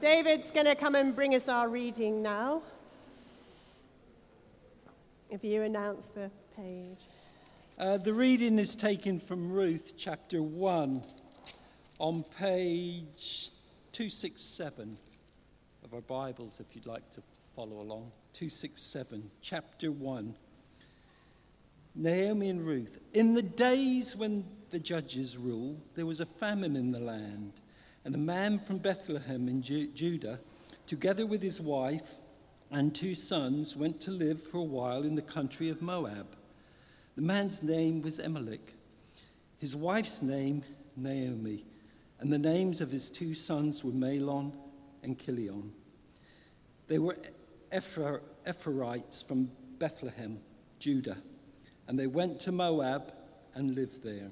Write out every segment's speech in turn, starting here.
David's going to come and bring us our reading now. If you announce the page. Uh, the reading is taken from Ruth chapter 1 on page 267 of our Bibles, if you'd like to follow along. 267, chapter 1. Naomi and Ruth. In the days when the judges ruled, there was a famine in the land, and a man from Bethlehem in Ju- Judah, together with his wife and two sons, went to live for a while in the country of Moab. The man's name was Elimelech, his wife's name Naomi, and the names of his two sons were Mahlon and Kilion. They were Ephra- Ephraimites from Bethlehem, Judah, and they went to Moab and lived there.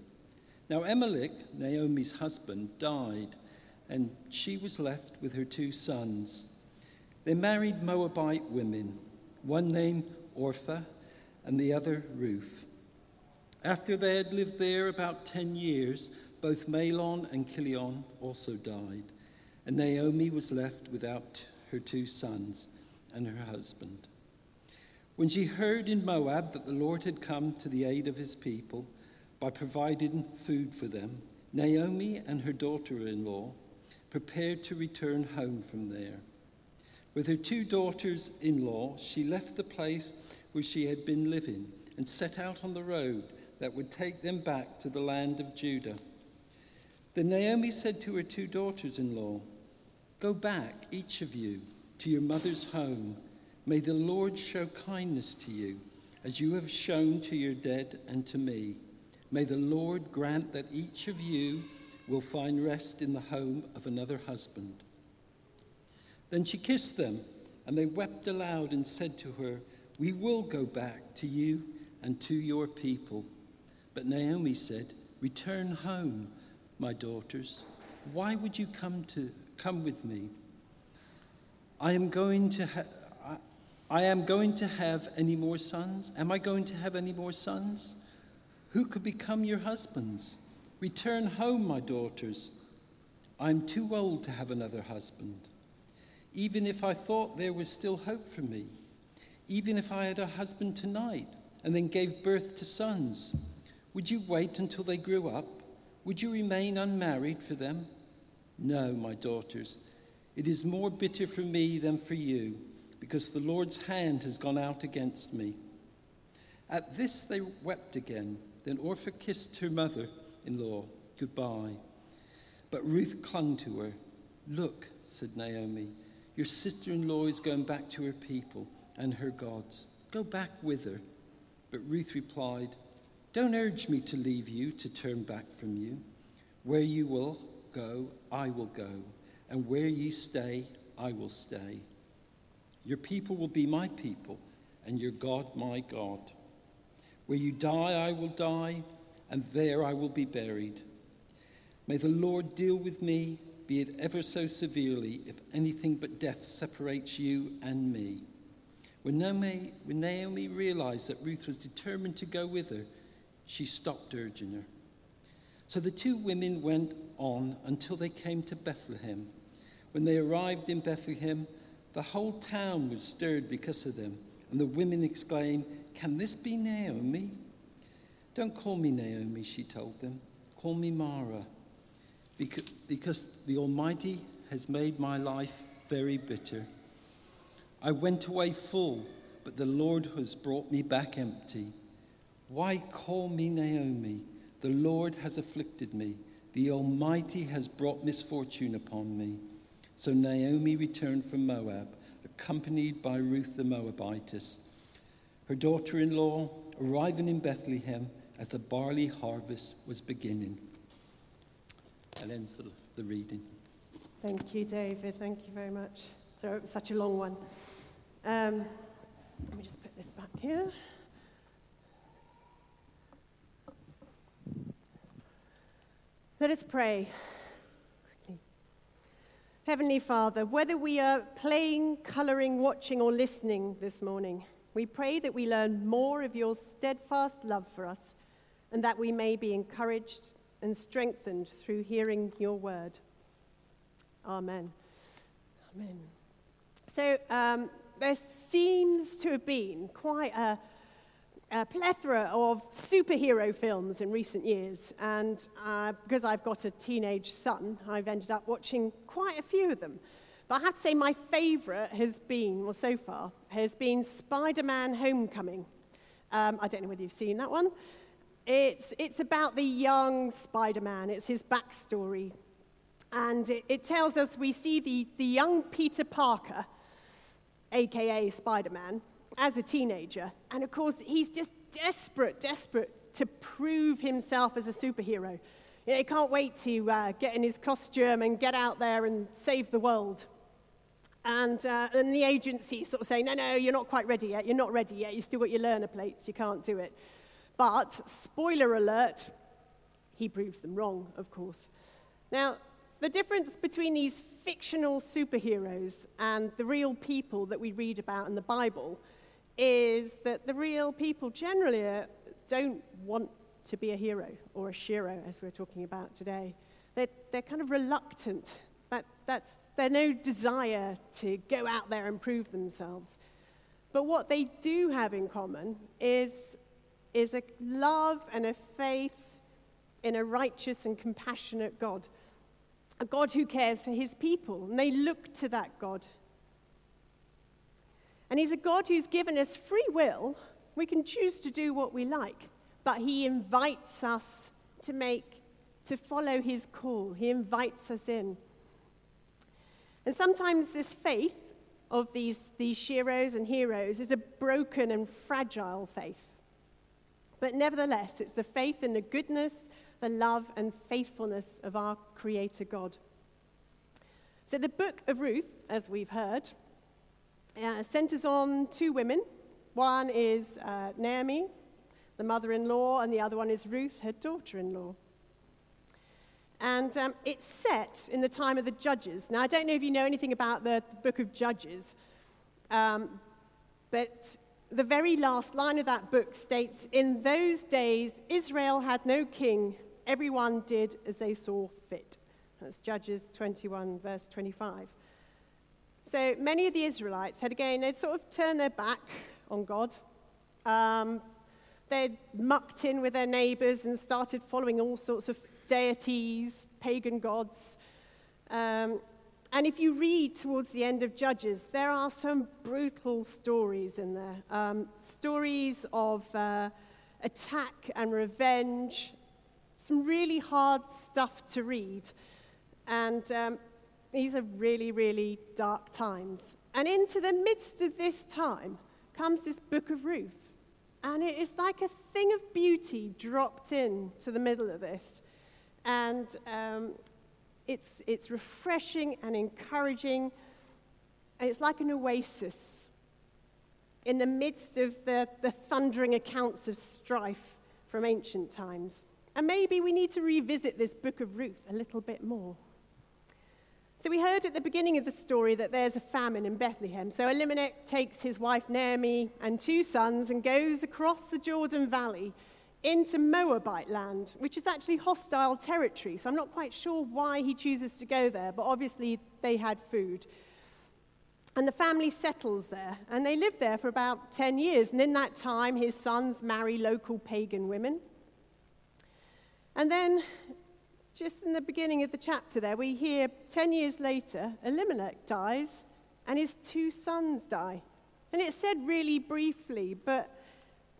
Now, Elimelech, Naomi's husband, died, and she was left with her two sons. They married Moabite women, one named Orpha and the other Ruth. After they had lived there about 10 years, both Mahlon and Chilion also died, and Naomi was left without her two sons and her husband. When she heard in Moab that the Lord had come to the aid of his people by providing food for them, Naomi and her daughter in law prepared to return home from there. With her two daughters in law, she left the place where she had been living and set out on the road that would take them back to the land of Judah. Then Naomi said to her two daughters in law, Go back, each of you, to your mother's home. May the Lord show kindness to you, as you have shown to your dead and to me. May the Lord grant that each of you will find rest in the home of another husband. Then she kissed them, and they wept aloud and said to her, We will go back to you and to your people. But Naomi said, Return home, my daughters. Why would you come to come with me? I am going to ha- I, I am going to have any more sons? Am I going to have any more sons? Who could become your husbands? Return home, my daughters. I'm too old to have another husband. Even if I thought there was still hope for me, even if I had a husband tonight and then gave birth to sons, would you wait until they grew up? Would you remain unmarried for them? No, my daughters. It is more bitter for me than for you, because the Lord's hand has gone out against me. At this they wept again. Then Orpha kissed her mother in law goodbye. But Ruth clung to her. Look, said Naomi, your sister in law is going back to her people and her gods. Go back with her. But Ruth replied, Don't urge me to leave you, to turn back from you. Where you will go, I will go, and where you stay, I will stay. Your people will be my people, and your God my God. Where you die, I will die, and there I will be buried. May the Lord deal with me, be it ever so severely, if anything but death separates you and me. When Naomi, realized that Ruth was determined to go with her, she stopped urging her. So the two women went on until they came to Bethlehem. When they arrived in Bethlehem, the whole town was stirred because of them, and the women exclaimed, Can this be Naomi? Don't call me Naomi, she told them. Call me Mara, because, because the Almighty has made my life very bitter. I went away full, but the Lord has brought me back empty. Why call me Naomi? The Lord has afflicted me. The Almighty has brought misfortune upon me. So Naomi returned from Moab, accompanied by Ruth the Moabitess, her daughter in law, arriving in Bethlehem as the barley harvest was beginning. That ends the, the reading. Thank you, David. Thank you very much. So it was such a long one. Um, let me just put this back here. Let us pray. Heavenly Father, whether we are playing, colouring, watching, or listening this morning, we pray that we learn more of your steadfast love for us and that we may be encouraged and strengthened through hearing your word. Amen. Amen. So um, there seems to have been quite a, a plethora of superhero films in recent years. And uh, because I've got a teenage son, I've ended up watching quite a few of them. But I have to say, my favourite has been, well, so far, has been Spider Man Homecoming. Um, I don't know whether you've seen that one. It's, it's about the young Spider Man, it's his backstory. And it, it tells us we see the, the young Peter Parker, aka Spider Man, as a teenager. And of course, he's just desperate, desperate to prove himself as a superhero. You know, he can't wait to uh, get in his costume and get out there and save the world. And, uh, and the agency sort of saying, no, no, you're not quite ready yet. You're not ready yet. You still got your learner plates. You can't do it. But, spoiler alert, he proves them wrong, of course. Now, the difference between these fictional superheroes and the real people that we read about in the Bible is that the real people generally don't want to be a hero or a shero, as we're talking about today. They're, they're kind of reluctant. That, that's, they're no desire to go out there and prove themselves. But what they do have in common is is a love and a faith in a righteous and compassionate God, a God who cares for his people. And they look to that God. And he's a God who's given us free will. We can choose to do what we like, but he invites us to make, to follow his call. He invites us in. And sometimes this faith of these, these sheroes and heroes is a broken and fragile faith. But nevertheless, it's the faith in the goodness, the love, and faithfulness of our Creator God. So the book of Ruth, as we've heard, uh, centers on two women. One is uh, Naomi, the mother in law, and the other one is Ruth, her daughter in law. And um, it's set in the time of the Judges. Now, I don't know if you know anything about the, the book of Judges, um, but the very last line of that book states In those days, Israel had no king, everyone did as they saw fit. That's Judges 21, verse 25. So many of the Israelites had again, they'd sort of turned their back on God. Um, they'd mucked in with their neighbors and started following all sorts of deities, pagan gods. Um, and if you read towards the end of Judges, there are some brutal stories in there. Um, stories of uh, attack and revenge, some really hard stuff to read. And um, these are really, really dark times. And into the midst of this time comes this book of Ruth. And it is like a thing of beauty dropped in to the middle of this. And um, it's, it's refreshing and encouraging, and it's like an oasis in the midst of the, the thundering accounts of strife from ancient times. And maybe we need to revisit this book of Ruth a little bit more. So, we heard at the beginning of the story that there's a famine in Bethlehem. So, Elimelech takes his wife Naomi and two sons and goes across the Jordan Valley into Moabite land, which is actually hostile territory. So I'm not quite sure why he chooses to go there, but obviously they had food. And the family settles there, and they live there for about 10 years. And in that time, his sons marry local pagan women. And then, just in the beginning of the chapter there, we hear 10 years later, Elimelech dies, and his two sons die. And it's said really briefly, but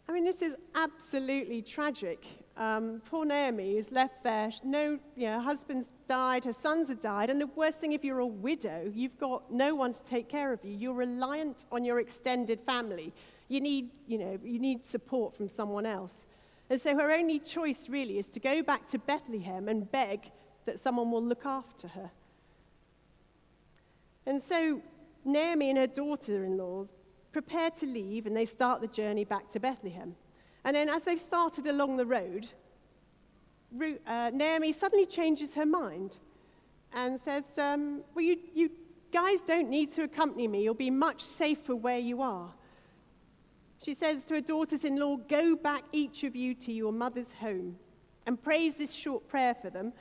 I mean, this is absolutely tragic. Um, poor Naomi is left there. No, you know, her husband's died, her sons have died, and the worst thing, if you're a widow, you've got no one to take care of you. You're reliant on your extended family. You need, you know, you need support from someone else. And so her only choice really is to go back to Bethlehem and beg that someone will look after her. And so Naomi and her daughter in laws prepare to leave and they start the journey back to Bethlehem. And then, as they've started along the road, uh, Naomi suddenly changes her mind and says, um, Well, you, you guys don't need to accompany me. You'll be much safer where you are. She says to her daughters in law, Go back, each of you, to your mother's home and prays this short prayer for them.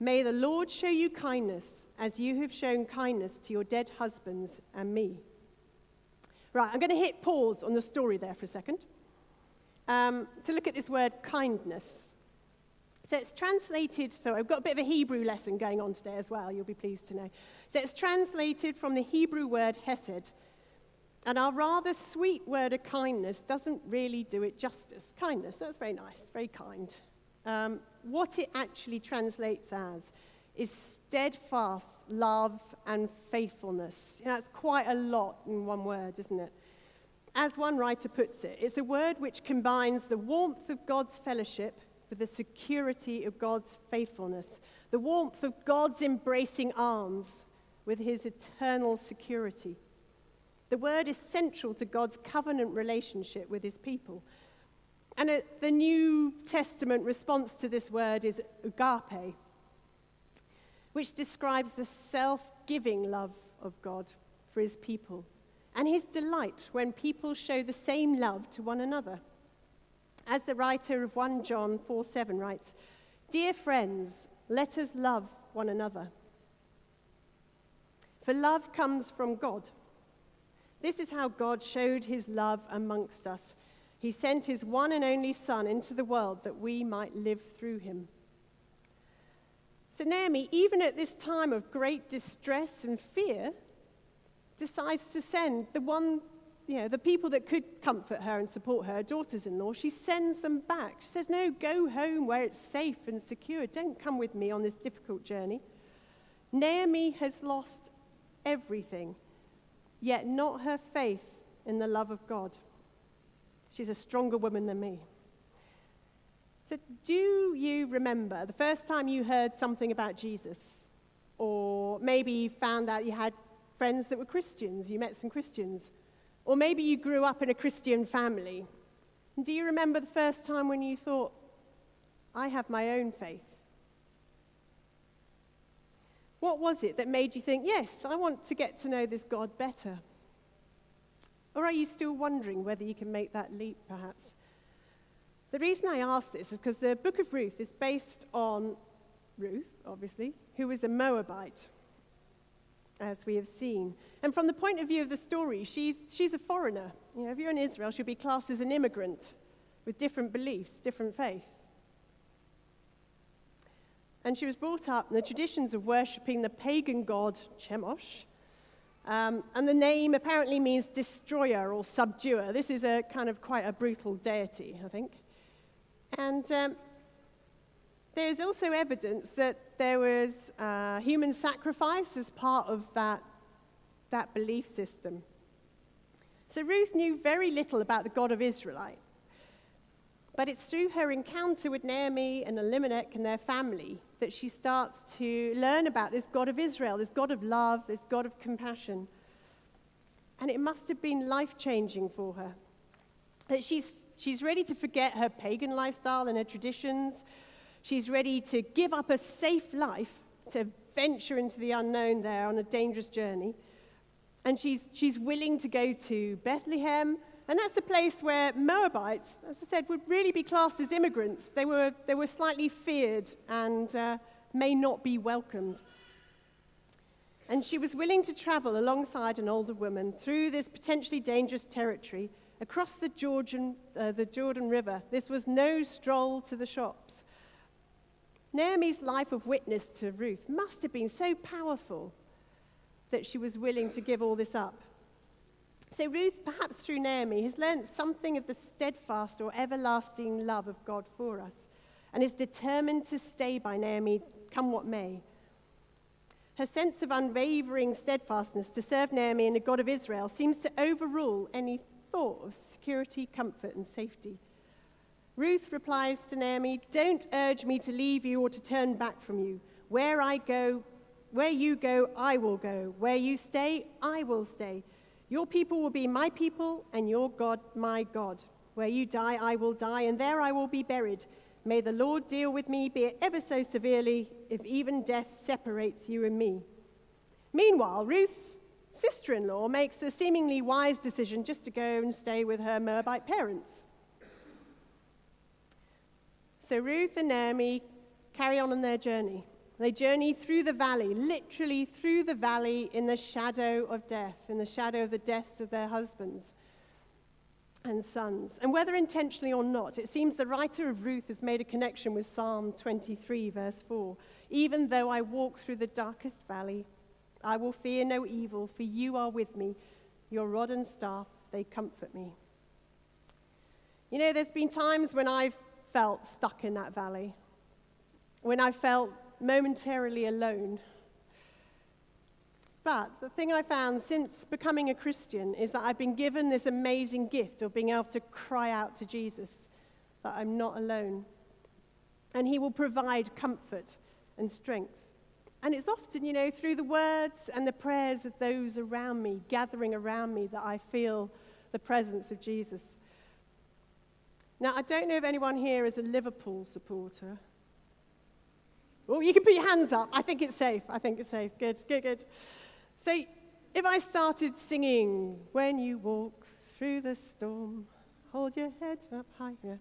May the Lord show you kindness as you have shown kindness to your dead husbands and me. Right, I'm going to hit pause on the story there for a second um, to look at this word kindness. So it's translated, so I've got a bit of a Hebrew lesson going on today as well, you'll be pleased to know. So it's translated from the Hebrew word hesed. And our rather sweet word of kindness doesn't really do it justice. Kindness, that's very nice, very kind. Um, what it actually translates as is steadfast love and faithfulness. You know, that's quite a lot in one word, isn't it? As one writer puts it, it's a word which combines the warmth of God's fellowship with the security of God's faithfulness, the warmth of God's embracing arms with his eternal security. The word is central to God's covenant relationship with his people. And the New Testament response to this word is agape, which describes the self giving love of God for his people and his delight when people show the same love to one another. As the writer of 1 John 4 7 writes, Dear friends, let us love one another. For love comes from God. This is how God showed his love amongst us. He sent his one and only Son into the world that we might live through him. So, Naomi, even at this time of great distress and fear, decides to send the one, you know, the people that could comfort her and support her, daughters in law, she sends them back. She says, No, go home where it's safe and secure. Don't come with me on this difficult journey. Naomi has lost everything, yet not her faith in the love of God. She's a stronger woman than me. So, do you remember the first time you heard something about Jesus? Or maybe you found out you had friends that were Christians, you met some Christians. Or maybe you grew up in a Christian family. do you remember the first time when you thought, I have my own faith? What was it that made you think, yes, I want to get to know this God better? Or are you still wondering whether you can make that leap, perhaps? The reason I ask this is because the book of Ruth is based on Ruth, obviously, who was a Moabite as we have seen. And from the point of view of the story, she's, she's a foreigner. You know, if you're in Israel, she'll be classed as an immigrant with different beliefs, different faith. And she was brought up in the traditions of worshipping the pagan god Chemosh. Um, and the name apparently means destroyer or subduer. This is a kind of quite a brutal deity, I think. And um, there is also evidence that there was uh, human sacrifice as part of that, that belief system. So Ruth knew very little about the God of Israelite. But it's through her encounter with Naomi and Elimelech and their family that she starts to learn about this God of Israel, this God of love, this God of compassion. And it must have been life changing for her. That she's, she's ready to forget her pagan lifestyle and her traditions, She's ready to give up a safe life to venture into the unknown there on a dangerous journey. And she's, she's willing to go to Bethlehem. And that's a place where Moabites, as I said, would really be classed as immigrants. They were, they were slightly feared and uh, may not be welcomed. And she was willing to travel alongside an older woman through this potentially dangerous territory across the Jordan, uh, the Jordan River. This was no stroll to the shops. Naomi's life of witness to Ruth must have been so powerful that she was willing to give all this up. So, Ruth, perhaps through Naomi, has learned something of the steadfast or everlasting love of God for us and is determined to stay by Naomi, come what may. Her sense of unwavering steadfastness to serve Naomi and the God of Israel seems to overrule any thought of security, comfort, and safety. Ruth replies to Naomi, Don't urge me to leave you or to turn back from you. Where I go, where you go, I will go. Where you stay, I will stay. Your people will be my people, and your God, my God. Where you die, I will die, and there I will be buried. May the Lord deal with me, be it ever so severely, if even death separates you and me. Meanwhile, Ruth's sister in law makes the seemingly wise decision just to go and stay with her Moabite parents. So Ruth and Naomi carry on on their journey. They journey through the valley, literally through the valley in the shadow of death, in the shadow of the deaths of their husbands and sons. And whether intentionally or not, it seems the writer of Ruth has made a connection with Psalm 23, verse 4. Even though I walk through the darkest valley, I will fear no evil, for you are with me. Your rod and staff, they comfort me. You know, there's been times when I've felt stuck in that valley, when I felt momentarily alone. But the thing I found since becoming a Christian is that I've been given this amazing gift of being able to cry out to Jesus that I'm not alone. And He will provide comfort and strength. And it's often, you know, through the words and the prayers of those around me, gathering around me, that I feel the presence of Jesus. Now, I don't know if anyone here is a Liverpool supporter. Well, you can put your hands up. I think it's safe. I think it's safe. Good, good, good. So, if I started singing, When you walk through the storm, hold your head up high. Yeah.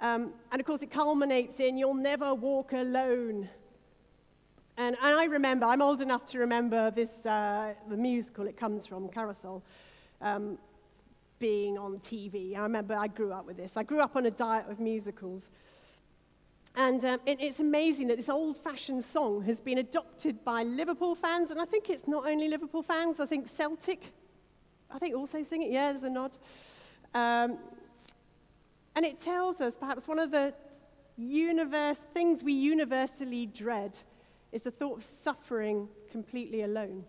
Um, and of course, it culminates in, You'll never walk alone. And, and I remember, I'm old enough to remember this, uh, the musical it comes from, Carousel, um, being on TV. I remember I grew up with this. I grew up on a diet of musicals. And um, it, it's amazing that this old fashioned song has been adopted by Liverpool fans. And I think it's not only Liverpool fans, I think Celtic, I think also sing it. Yeah, there's a nod. Um, and it tells us perhaps one of the universe, things we universally dread is the thought of suffering completely alone.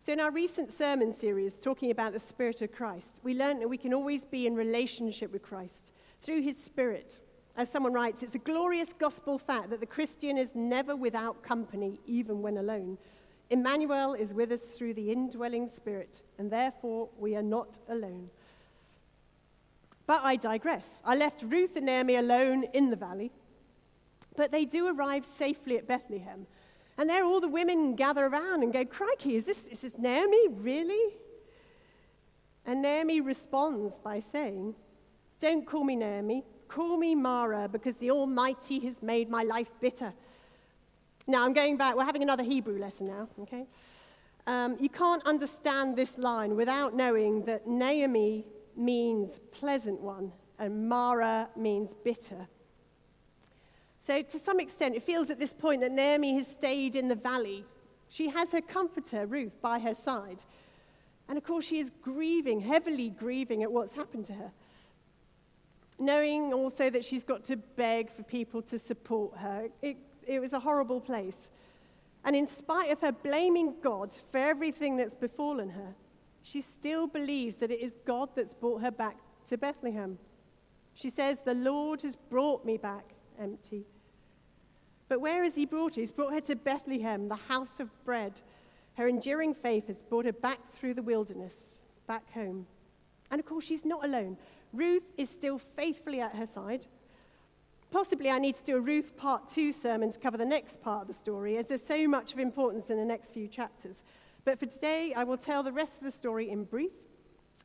So, in our recent sermon series talking about the Spirit of Christ, we learned that we can always be in relationship with Christ through his Spirit. As someone writes, it's a glorious gospel fact that the Christian is never without company, even when alone. Emmanuel is with us through the indwelling Spirit, and therefore we are not alone. But I digress. I left Ruth and Naomi alone in the valley, but they do arrive safely at Bethlehem and there all the women gather around and go, Crikey, is this, is this Naomi? Really? And Naomi responds by saying, Don't call me Naomi, call me Mara, because the Almighty has made my life bitter. Now I'm going back, we're having another Hebrew lesson now, okay? Um, you can't understand this line without knowing that Naomi means pleasant one and Mara means bitter. So, to some extent, it feels at this point that Naomi has stayed in the valley. She has her comforter, Ruth, by her side. And of course, she is grieving, heavily grieving at what's happened to her. Knowing also that she's got to beg for people to support her. It, it was a horrible place. And in spite of her blaming God for everything that's befallen her, she still believes that it is God that's brought her back to Bethlehem. She says, The Lord has brought me back empty. But where has he brought her? He's brought her to Bethlehem, the house of bread. Her enduring faith has brought her back through the wilderness, back home. And of course, she's not alone. Ruth is still faithfully at her side. Possibly, I need to do a Ruth part two sermon to cover the next part of the story, as there's so much of importance in the next few chapters. But for today, I will tell the rest of the story in brief,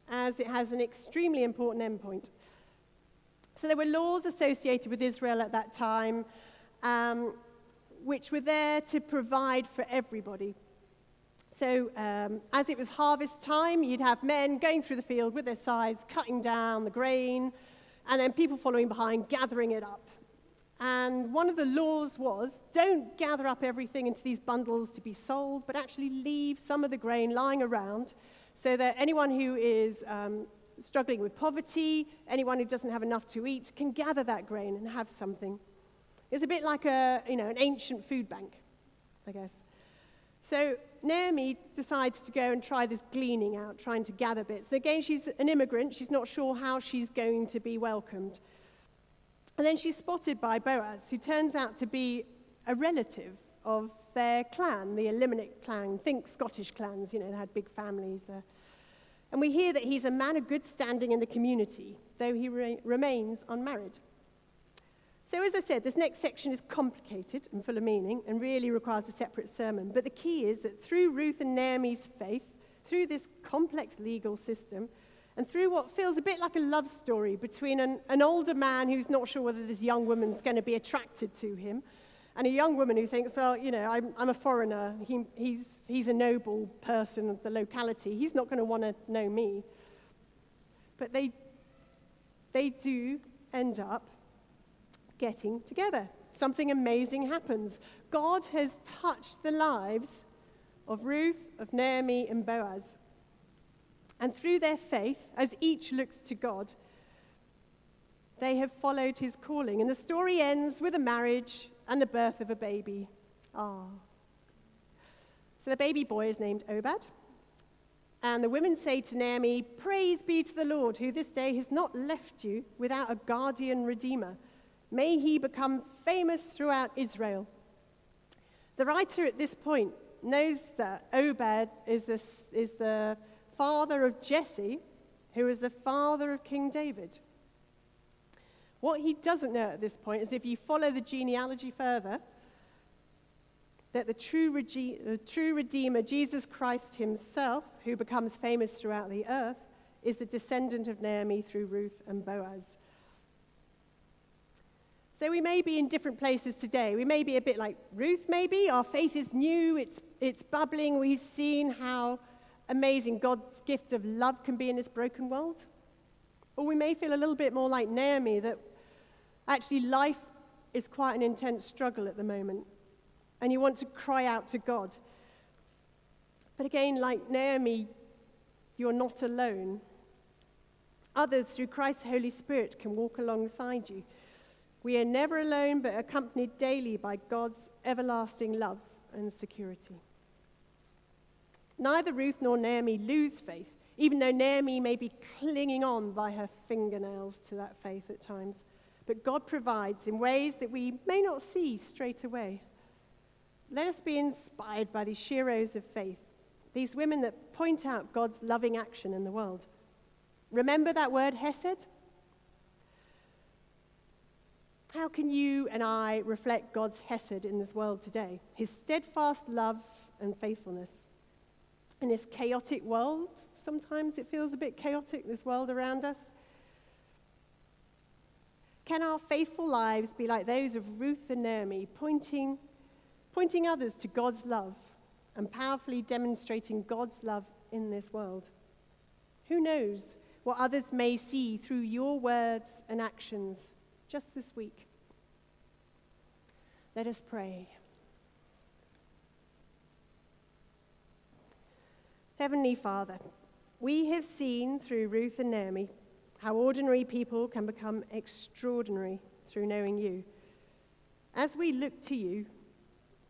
as it has an extremely important endpoint. So, there were laws associated with Israel at that time um, which were there to provide for everybody. So, um, as it was harvest time, you'd have men going through the field with their scythes, cutting down the grain, and then people following behind, gathering it up. And one of the laws was don't gather up everything into these bundles to be sold, but actually leave some of the grain lying around so that anyone who is um, struggling with poverty, anyone who doesn't have enough to eat, can gather that grain and have something. It's a bit like a, you know, an ancient food bank, I guess. So Naomi decides to go and try this gleaning out, trying to gather bits. So Again, she's an immigrant. She's not sure how she's going to be welcomed. And then she's spotted by Boaz, who turns out to be a relative of their clan, the Elimelech clan. Think Scottish clans, you know, they had big families there. And we hear that he's a man of good standing in the community, though he re- remains unmarried. So, as I said, this next section is complicated and full of meaning and really requires a separate sermon. But the key is that through Ruth and Naomi's faith, through this complex legal system, And through what feels a bit like a love story between an, an older man who's not sure whether this young woman's going to be attracted to him, and a young woman who thinks, well, you know, I'm, I'm a foreigner. He, he's, he's a noble person of the locality. He's not going to want to know me. But they, they do end up getting together. Something amazing happens. God has touched the lives of Ruth, of Naomi, and Boaz. And through their faith, as each looks to God, they have followed his calling. And the story ends with a marriage and the birth of a baby. Ah. So the baby boy is named Obed. And the women say to Naomi, Praise be to the Lord, who this day has not left you without a guardian redeemer. May he become famous throughout Israel. The writer at this point knows that Obed is the, is the father of Jesse, who is the father of King David. What he doesn't know at this point is if you follow the genealogy further, that the true, rege- the true Redeemer, Jesus Christ himself, who becomes famous throughout the earth, is the descendant of Naomi through Ruth and Boaz. So we may be in different places today. We may be a bit like Ruth, maybe. Our faith is new, it's, it's bubbling. We've seen how amazing God's gift of love can be in this broken world. Or we may feel a little bit more like Naomi, that actually life is quite an intense struggle at the moment, and you want to cry out to God. But again, like Naomi, you're not alone. Others, through Christ's Holy Spirit, can walk alongside you. We are never alone, but accompanied daily by God's everlasting love and security. Neither Ruth nor Naomi lose faith, even though Naomi may be clinging on by her fingernails to that faith at times. But God provides in ways that we may not see straight away. Let us be inspired by these sheroes of faith, these women that point out God's loving action in the world. Remember that word, Hesed? How can you and I reflect God's Hesed in this world today? His steadfast love and faithfulness in this chaotic world. Sometimes it feels a bit chaotic, this world around us. Can our faithful lives be like those of Ruth and Naomi, pointing, pointing others to God's love and powerfully demonstrating God's love in this world? Who knows what others may see through your words and actions just this week? Let us pray. Heavenly Father, we have seen through Ruth and Naomi how ordinary people can become extraordinary through knowing you. As we look to you,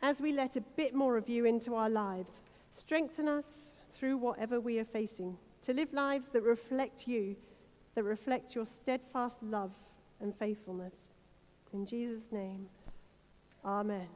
as we let a bit more of you into our lives, strengthen us through whatever we are facing to live lives that reflect you, that reflect your steadfast love and faithfulness. In Jesus' name, amen.